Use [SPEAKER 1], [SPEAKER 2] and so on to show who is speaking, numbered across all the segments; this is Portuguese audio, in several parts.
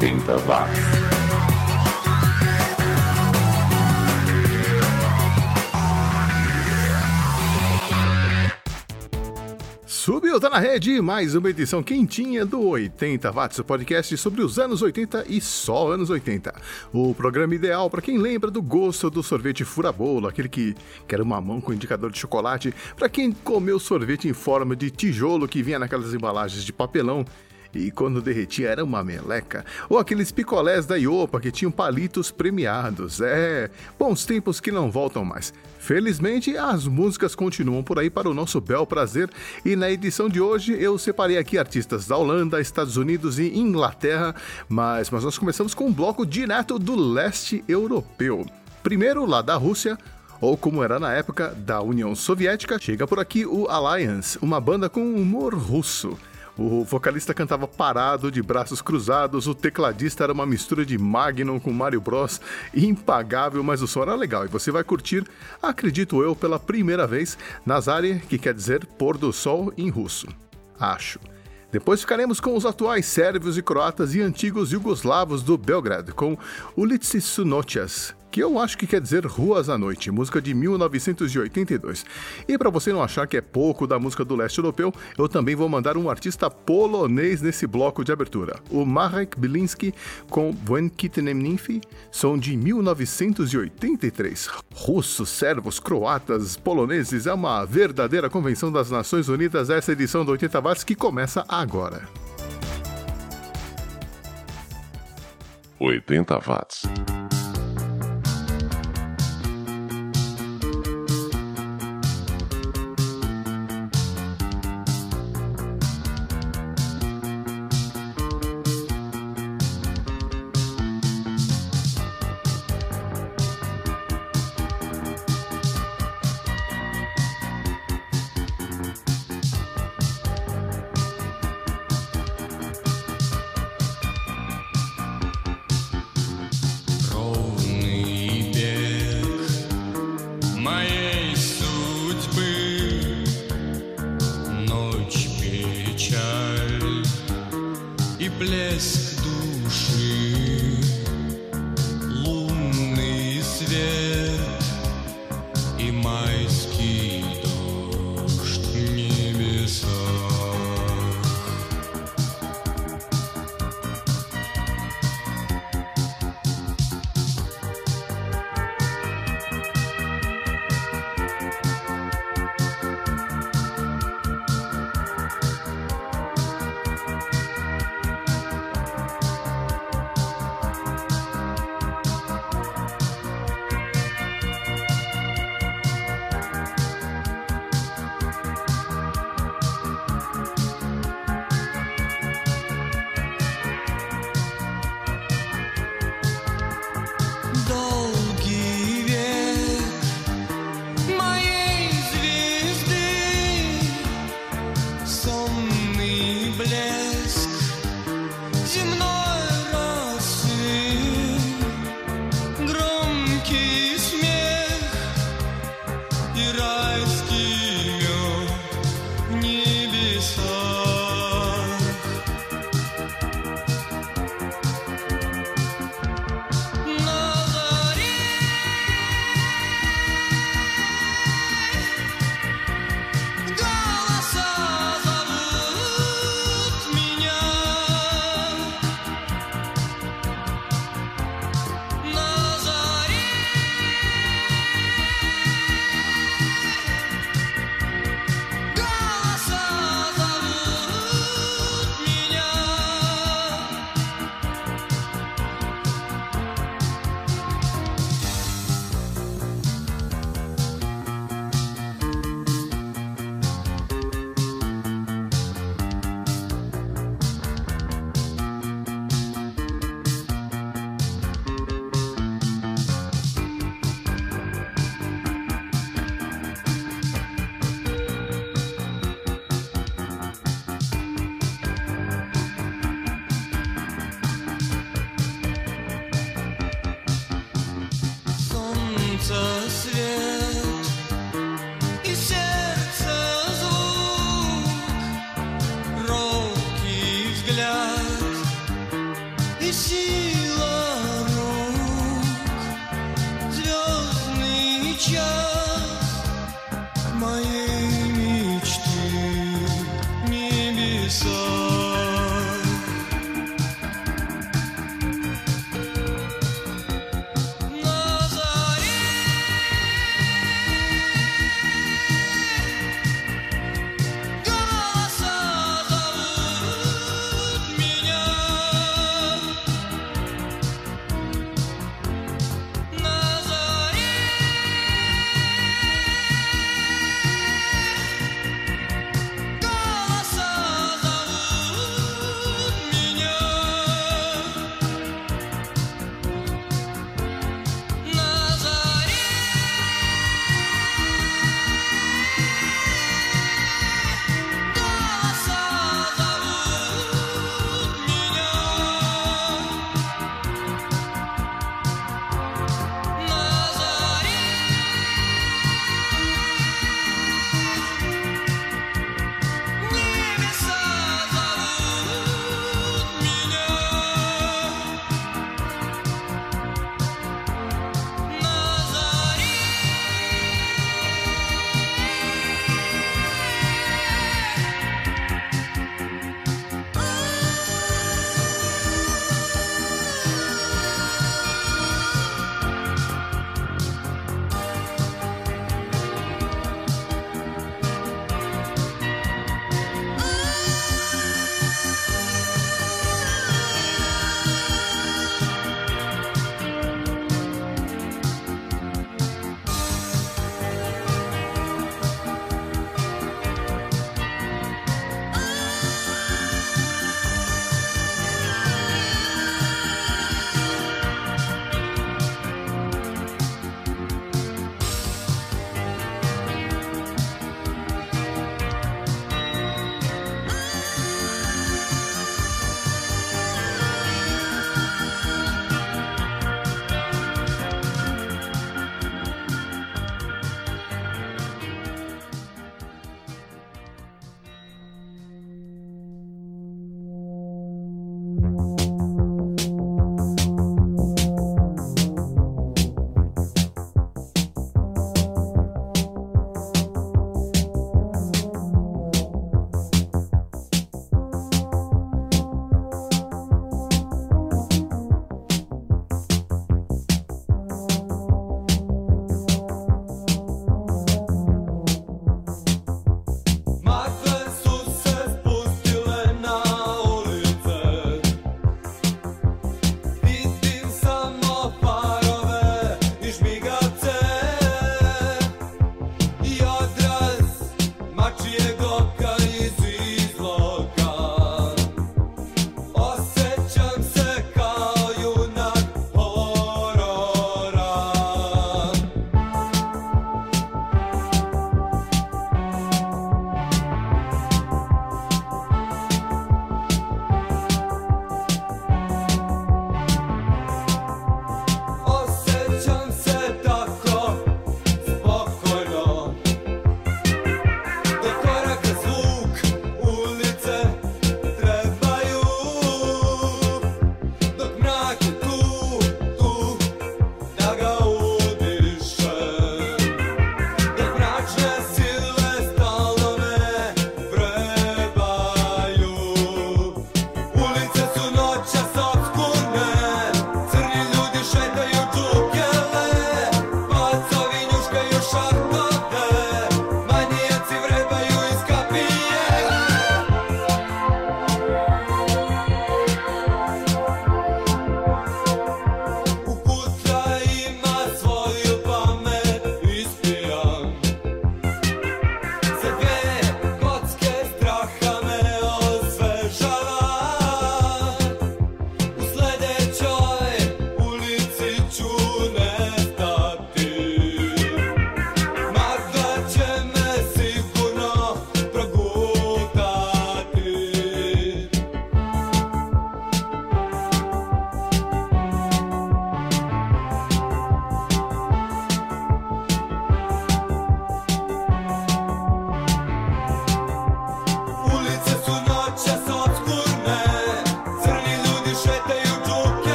[SPEAKER 1] 80 watts.
[SPEAKER 2] Subiu, tá na rede, mais uma edição quentinha do 80 Watts, o podcast sobre os anos 80 e só anos 80. O programa ideal para quem lembra do gosto do sorvete furabolo, aquele que quer uma mão com indicador de chocolate, para quem comeu sorvete em forma de tijolo que vinha naquelas embalagens de papelão e quando derretia era uma meleca. Ou aqueles picolés da Iopa que tinham palitos premiados. É, bons tempos que não voltam mais. Felizmente, as músicas continuam por aí para o nosso bel prazer. E na edição de hoje eu separei aqui artistas da Holanda, Estados Unidos e Inglaterra. Mas, mas nós começamos com um bloco direto do leste europeu. Primeiro lá da Rússia, ou como era na época da União Soviética, chega por aqui o Alliance, uma banda com humor russo. O vocalista cantava parado, de braços cruzados, o tecladista era uma mistura de Magnum com Mario Bros. Impagável, mas o som era legal e você vai curtir, acredito eu, pela primeira vez, Nazare, que quer dizer pôr do sol em russo. Acho. Depois ficaremos com os atuais sérvios e croatas e antigos jugoslavos do Belgrado, com Ulici Sunotias, que eu acho que quer dizer Ruas à Noite, música de 1982. E para você não achar que é pouco da música do leste europeu, eu também vou mandar um artista polonês nesse bloco de abertura, o Marek Bilinski com Błękitnym Nymphy, som de 1983. Russos, servos, croatas, poloneses, é uma verdadeira convenção das Nações Unidas essa edição do 80 watts que começa agora.
[SPEAKER 1] 80 watts.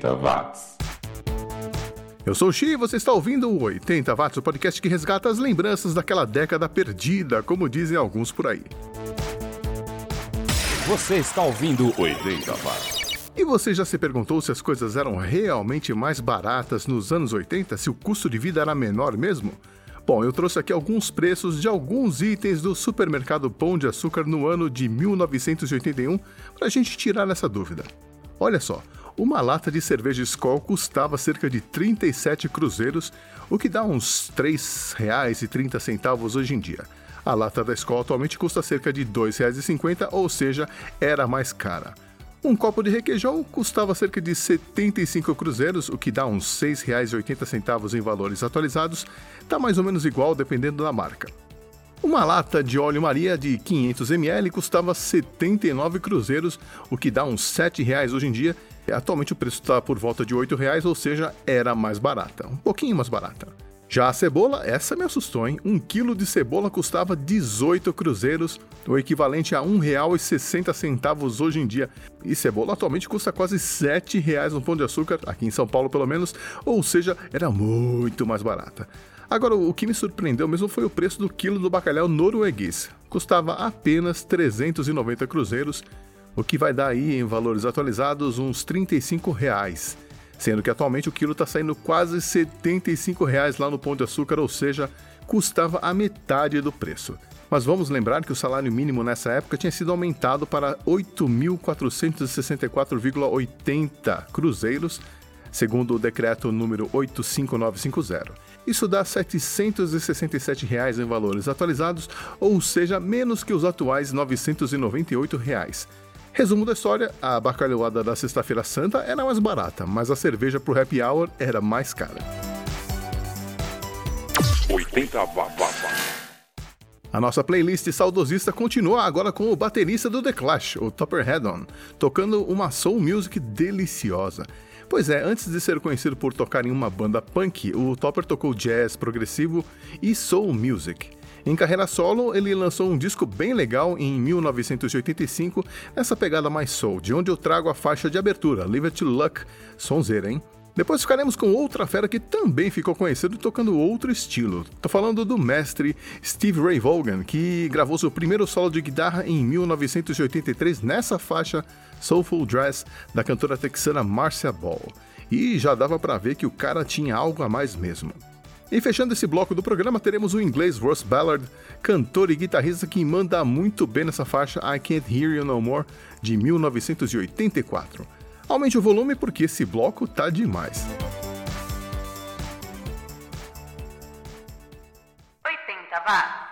[SPEAKER 1] 80 watts.
[SPEAKER 2] Eu sou o Xi e você está ouvindo o 80 Watts, o podcast que resgata as lembranças daquela década perdida, como dizem alguns por aí.
[SPEAKER 3] Você está ouvindo 80 watts.
[SPEAKER 2] E você já se perguntou se as coisas eram realmente mais baratas nos anos 80, se o custo de vida era menor mesmo? Bom, eu trouxe aqui alguns preços de alguns itens do supermercado Pão de Açúcar no ano de 1981 para a gente tirar essa dúvida. Olha só, uma lata de cerveja Skol custava cerca de 37 cruzeiros, o que dá uns R$ 3,30 hoje em dia. A lata da Skol atualmente custa cerca de R$ 2,50, ou seja, era mais cara. Um copo de requeijão custava cerca de 75 cruzeiros, o que dá uns R$ 6,80 em valores atualizados, está mais ou menos igual dependendo da marca. Uma lata de óleo Maria de 500 ml custava 79 cruzeiros, o que dá uns R$ 7,00 hoje em dia. Atualmente o preço está por volta de R$ 8,00, ou seja, era mais barata, um pouquinho mais barata. Já a cebola, essa me assustou, hein? Um quilo de cebola custava 18 cruzeiros, o equivalente a R$ 1,60 hoje em dia. E cebola atualmente custa quase R$ 7,00 no Pão de Açúcar, aqui em São Paulo pelo menos, ou seja, era muito mais barata. Agora, o que me surpreendeu mesmo foi o preço do quilo do bacalhau norueguês. Custava apenas 390 cruzeiros, o que vai dar aí em valores atualizados uns 35 reais sendo que atualmente o quilo está saindo quase 75 reais lá no Pão de Açúcar, ou seja, custava a metade do preço. Mas vamos lembrar que o salário mínimo nessa época tinha sido aumentado para 8.464,80 cruzeiros, segundo o decreto número 85950. Isso dá 767 reais em valores atualizados, ou seja, menos que os atuais 998 reais. Resumo da história: a bacalhoada da Sexta-feira Santa era mais barata, mas a cerveja pro happy hour era mais cara.
[SPEAKER 1] 80 watts.
[SPEAKER 2] A nossa playlist saudosista continua agora com o baterista do The Clash, o Topper Headon, tocando uma soul music deliciosa. Pois é, antes de ser conhecido por tocar em uma banda punk, o Topper tocou jazz progressivo e soul music. Em carreira solo, ele lançou um disco bem legal em 1985, nessa pegada mais soul, de onde eu trago a faixa de abertura, Leave It to Luck, sonzeira, hein? Depois ficaremos com outra fera que também ficou conhecido tocando outro estilo. Tô falando do mestre Steve Ray Vaughan, que gravou seu primeiro solo de guitarra em 1983 nessa faixa Soulful Dress da cantora texana Marcia Ball. E já dava para ver que o cara tinha algo a mais mesmo. E fechando esse bloco do programa, teremos o inglês Ross Ballard, cantor e guitarrista que manda muito bem nessa faixa I Can't Hear You No More, de 1984. Aumente o volume porque esse bloco tá demais.
[SPEAKER 4] 80 watts.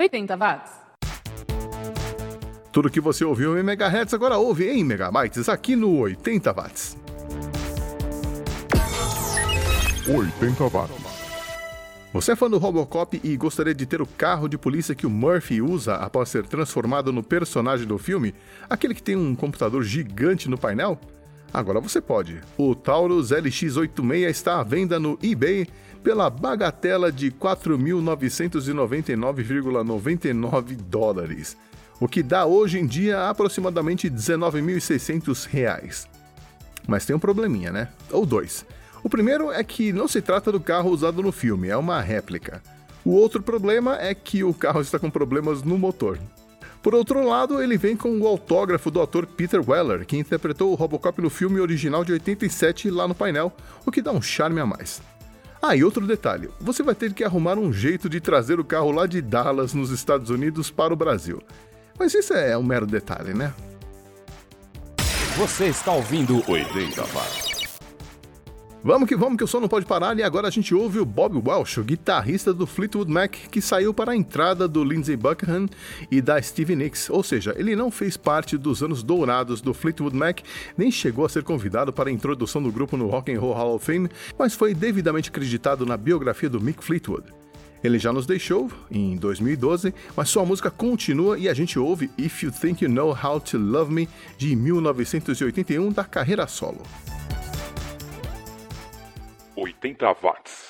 [SPEAKER 4] 80 watts.
[SPEAKER 2] Tudo que você ouviu em megahertz agora ouve em megabytes aqui no 80 watts.
[SPEAKER 1] 80 watts.
[SPEAKER 2] Você é fã do Robocop e gostaria de ter o carro de polícia que o Murphy usa após ser transformado no personagem do filme? Aquele que tem um computador gigante no painel? Agora você pode. O Taurus LX86 está à venda no eBay pela bagatela de 4.999,99 dólares, o que dá hoje em dia aproximadamente 19.600 reais. Mas tem um probleminha, né? Ou dois. O primeiro é que não se trata do carro usado no filme, é uma réplica. O outro problema é que o carro está com problemas no motor. Por outro lado, ele vem com o autógrafo do ator Peter Weller, que interpretou o Robocop no filme original de 87 lá no painel, o que dá um charme a mais. Ah, e outro detalhe: você vai ter que arrumar um jeito de trazer o carro lá de Dallas, nos Estados Unidos, para o Brasil. Mas isso é um mero detalhe, né?
[SPEAKER 3] Você está ouvindo 80 watts.
[SPEAKER 2] Vamos que vamos, que o som não pode parar, e agora a gente ouve o Bob Welsh, o guitarrista do Fleetwood Mac, que saiu para a entrada do Lindsey Buckingham e da Stevie Nicks, ou seja, ele não fez parte dos anos dourados do Fleetwood Mac, nem chegou a ser convidado para a introdução do grupo no Rock and Roll Hall of Fame, mas foi devidamente acreditado na biografia do Mick Fleetwood. Ele já nos deixou em 2012, mas sua música continua e a gente ouve If You Think You Know How to Love Me de 1981 da carreira solo.
[SPEAKER 1] 80 watts.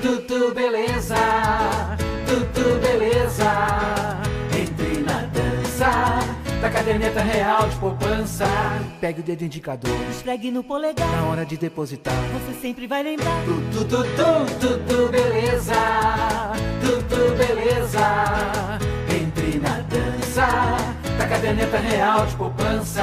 [SPEAKER 5] Tudo beleza, tudo beleza. Entre na dança da caderneta real de poupança. Pegue o dedo indicador
[SPEAKER 6] Esfregue no polegar,
[SPEAKER 5] na hora de depositar.
[SPEAKER 6] você sempre vai lembrar.
[SPEAKER 5] Tudo, tudo, tudo beleza, tudo beleza. Entre na dança da caderneta real de poupança.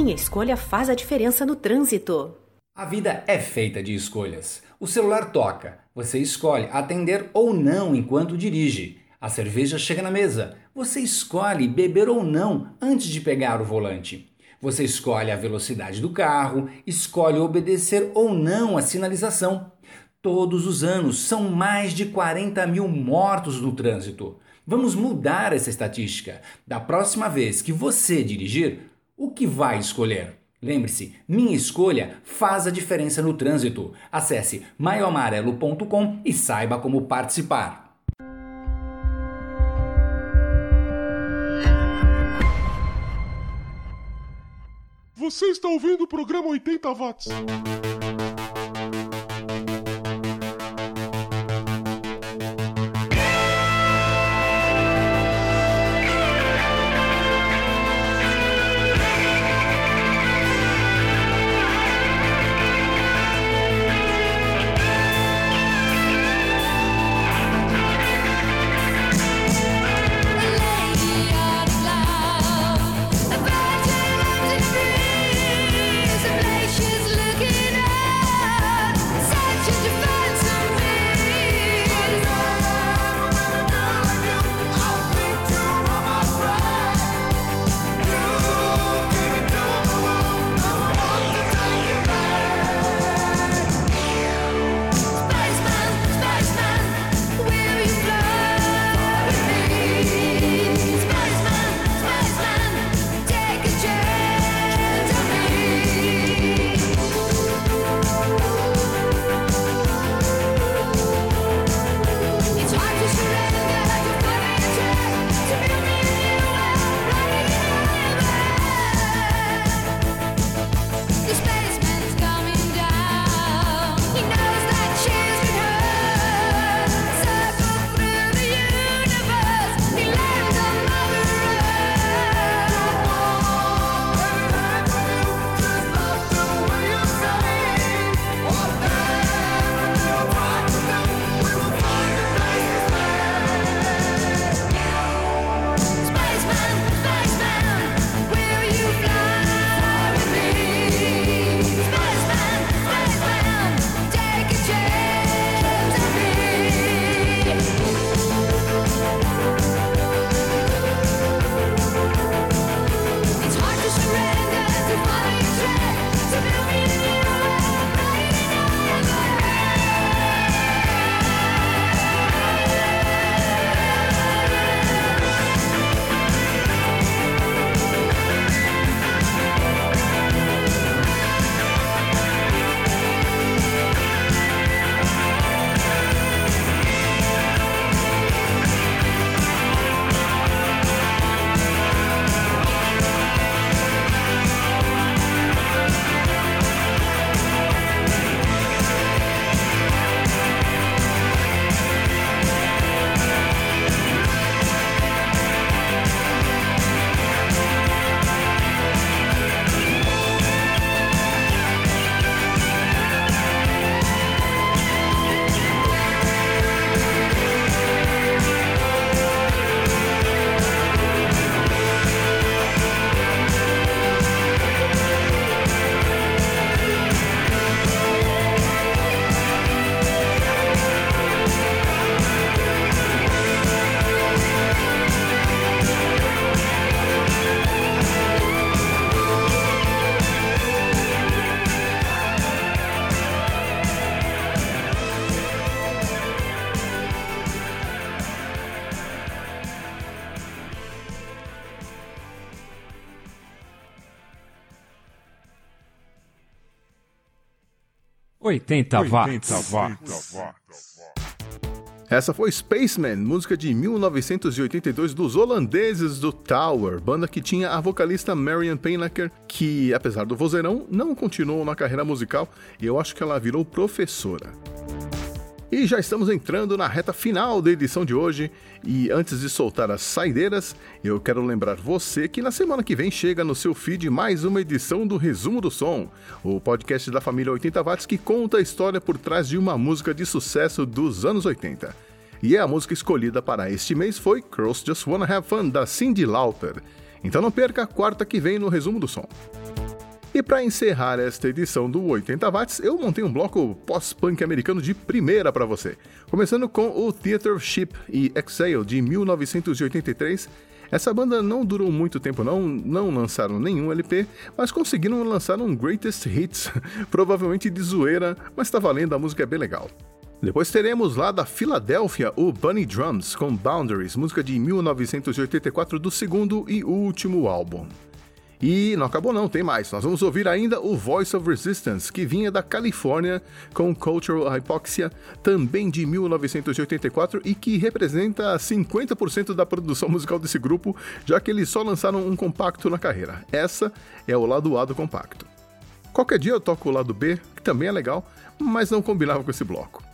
[SPEAKER 7] Minha escolha faz a diferença no trânsito.
[SPEAKER 8] A vida é feita de escolhas. O celular toca, você escolhe atender ou não enquanto dirige. A cerveja chega na mesa, você escolhe beber ou não antes de pegar o volante. Você escolhe a velocidade do carro, escolhe obedecer ou não a sinalização. Todos os anos são mais de 40 mil mortos no trânsito. Vamos mudar essa estatística. Da próxima vez que você dirigir, o que vai escolher? Lembre-se, minha escolha faz a diferença no trânsito. Acesse maioamarelo.com e saiba como participar.
[SPEAKER 1] Você está ouvindo o programa 80 Watts.
[SPEAKER 3] 80 watts.
[SPEAKER 2] Essa foi Spaceman, música de 1982 dos holandeses do Tower, banda que tinha a vocalista Marian Painacker, que, apesar do vozeirão, não continuou na carreira musical e eu acho que ela virou professora. E já estamos entrando na reta final da edição de hoje. E antes de soltar as saideiras, eu quero lembrar você que na semana que vem chega no seu feed mais uma edição do Resumo do Som, o podcast da família 80 Watts que conta a história por trás de uma música de sucesso dos anos 80. E a música escolhida para este mês foi Girls Just Wanna Have Fun, da Cyndi Lauper. Então não perca a quarta que vem no Resumo do Som. E para encerrar esta edição do 80 Watts, eu montei um bloco pós-punk americano de primeira para você. Começando com o Theater Ship e Exhale de 1983. Essa banda não durou muito tempo não, não lançaram nenhum LP, mas conseguiram lançar um Greatest Hits, provavelmente de zoeira, mas tá valendo, a música é bem legal. Depois teremos lá da Filadélfia o Bunny Drums com Boundaries, música de 1984 do segundo e último álbum. E não acabou não, tem mais. Nós vamos ouvir ainda o Voice of Resistance, que vinha da Califórnia com Cultural Hypoxia, também de 1984 e que representa 50% da produção musical desse grupo, já que eles só lançaram um compacto na carreira. Essa é o lado A do compacto. Qualquer dia eu toco o lado B, que também é legal, mas não combinava com esse bloco.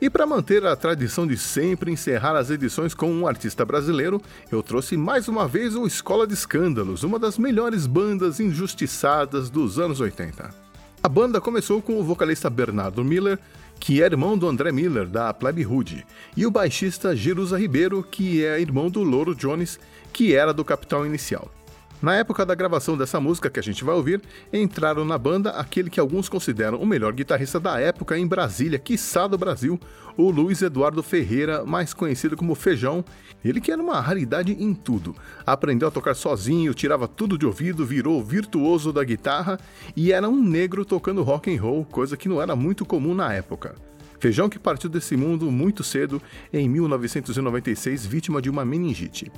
[SPEAKER 2] E para manter a tradição de sempre encerrar as edições com um artista brasileiro, eu trouxe mais uma vez o Escola de Escândalos, uma das melhores bandas injustiçadas dos anos 80. A banda começou com o vocalista Bernardo Miller, que é irmão do André Miller, da Plebe Hood, e o baixista Jerusa Ribeiro, que é irmão do Louro Jones, que era do Capital Inicial. Na época da gravação dessa música que a gente vai ouvir, entraram na banda aquele que alguns consideram o melhor guitarrista da época em Brasília, quiçá do Brasil, o Luiz Eduardo Ferreira, mais conhecido como Feijão. Ele que era uma raridade em tudo. Aprendeu a tocar sozinho, tirava tudo de ouvido, virou virtuoso da guitarra e era um negro tocando rock and roll, coisa que não era muito comum na época. Feijão que partiu desse mundo muito cedo, em 1996, vítima de uma meningite.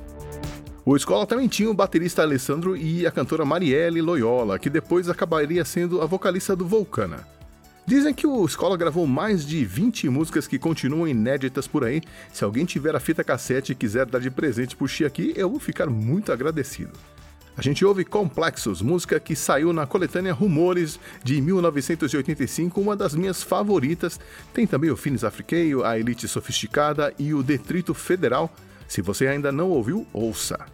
[SPEAKER 2] O Escola também tinha o baterista Alessandro e a cantora Marielle Loyola, que depois acabaria sendo a vocalista do Volcana. Dizem que o Escola gravou mais de 20 músicas que continuam inéditas por aí. Se alguém tiver a fita cassete e quiser dar de presente pro Xi aqui, eu vou ficar muito agradecido. A gente ouve Complexos, música que saiu na coletânea Rumores de 1985, uma das minhas favoritas. Tem também o Finis Afriqueio, a Elite Sofisticada e o Detrito Federal. Se você ainda não ouviu, ouça.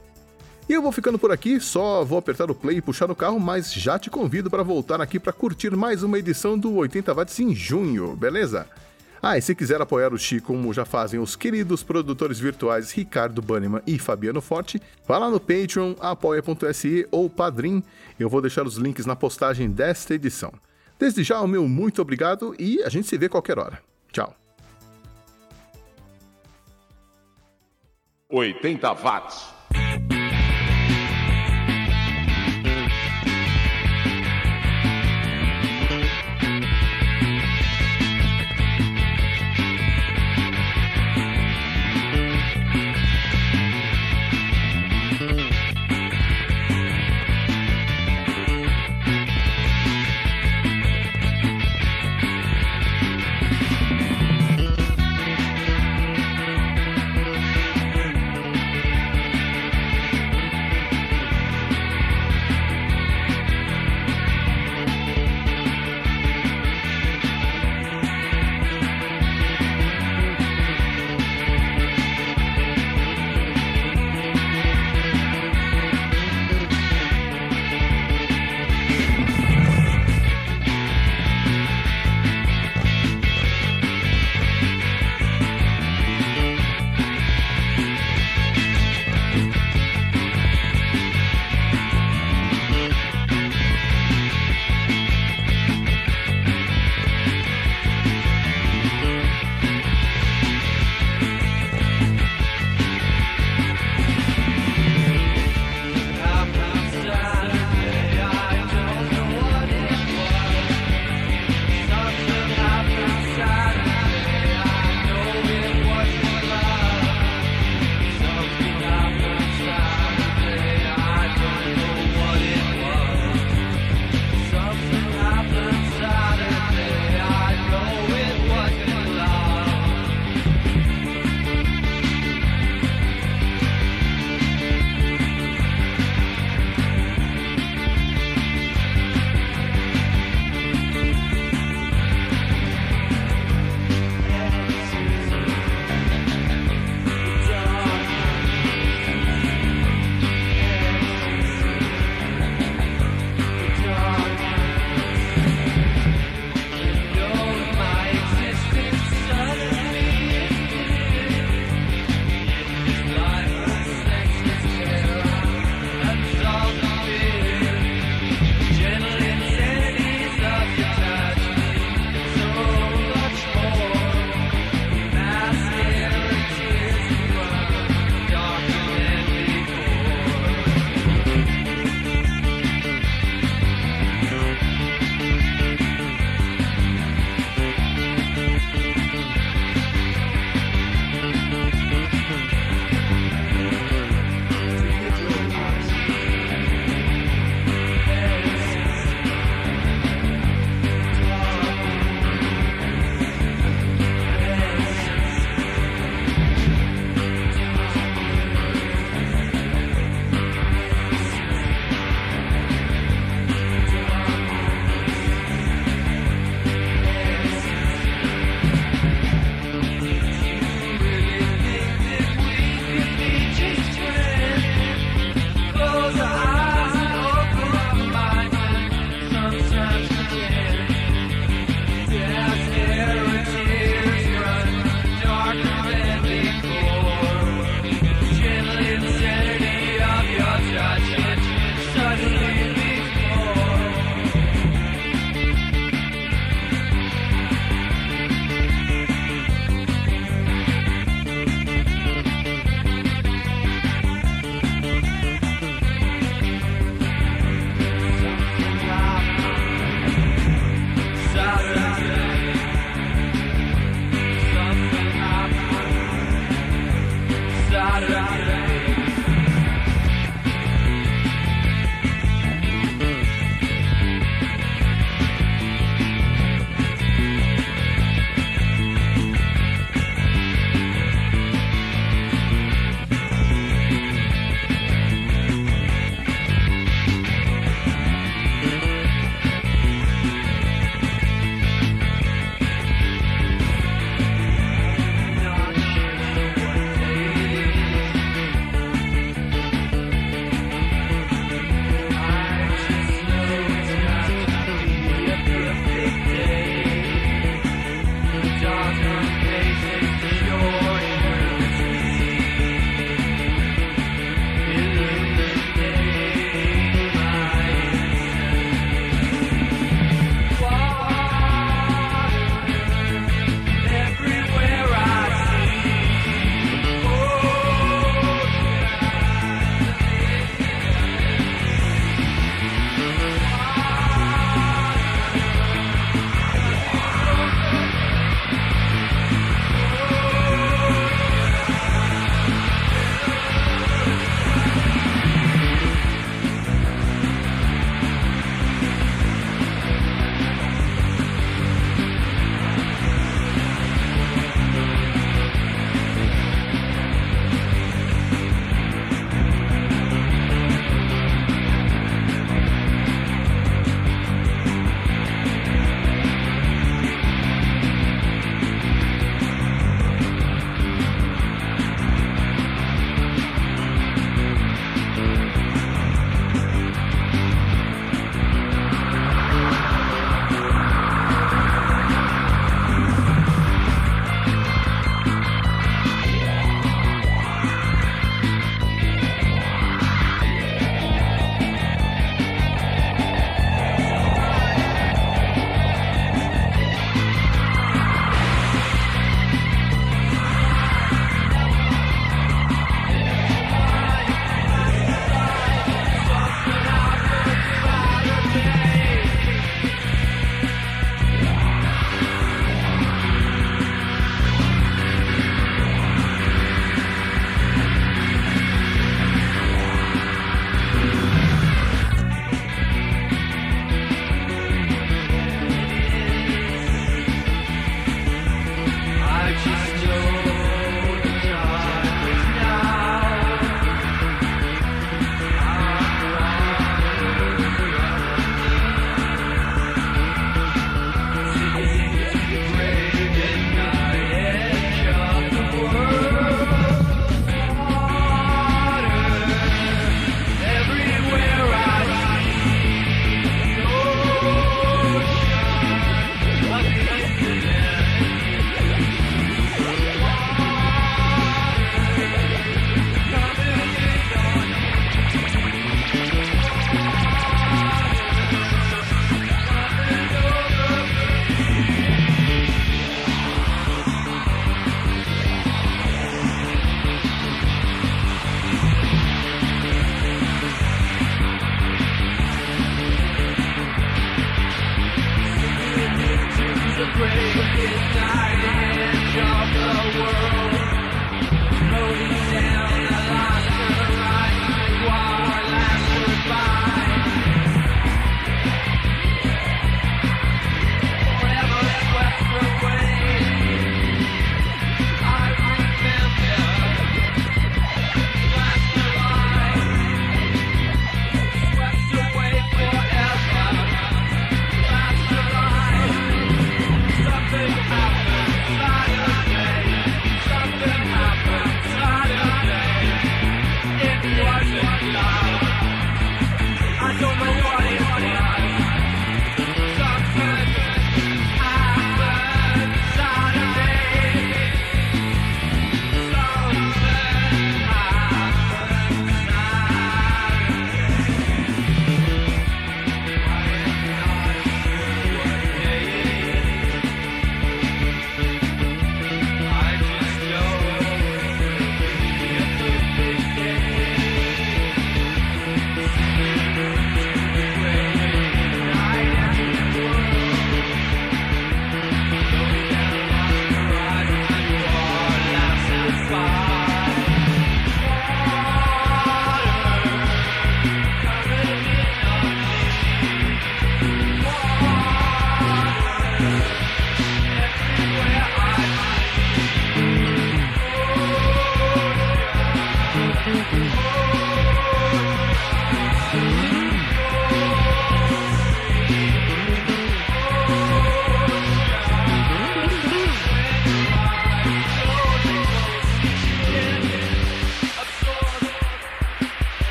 [SPEAKER 2] E eu vou ficando por aqui, só vou apertar o play e puxar o carro, mas já te convido para voltar aqui para curtir mais uma edição do 80 Watts em junho, beleza? Ah, e se quiser apoiar o Chico como já fazem os queridos produtores virtuais Ricardo Banneman e Fabiano Forte, vá lá no Patreon, apoia.se ou Padrim, eu vou deixar os links na postagem desta edição. Desde já, o meu muito obrigado e a gente se vê qualquer hora. Tchau.
[SPEAKER 3] 80 watts.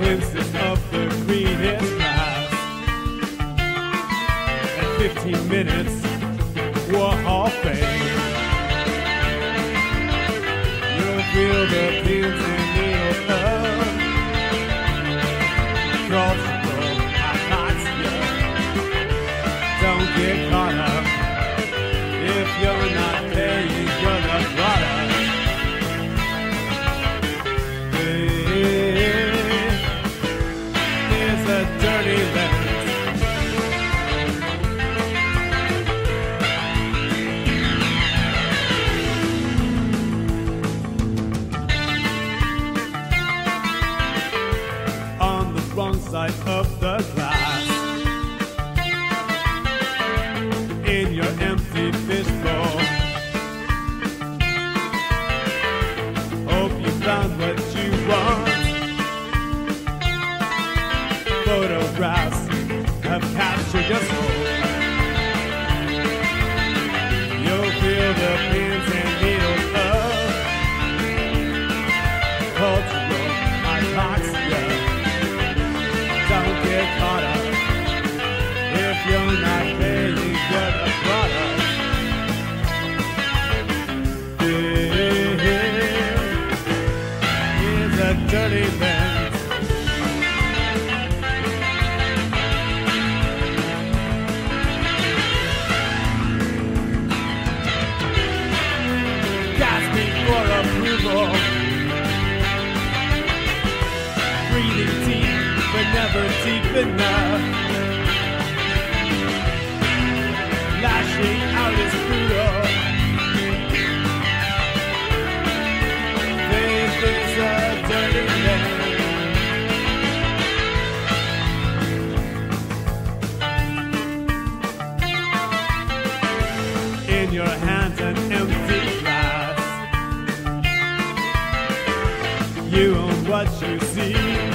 [SPEAKER 9] glimpses of the greenest grass. At 15 minutes were half fame. You'll feel the pins and needles Lashing out. Faith is a dirty. In your hands, an empty glass. You own what you see.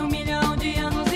[SPEAKER 6] um milhão de anos.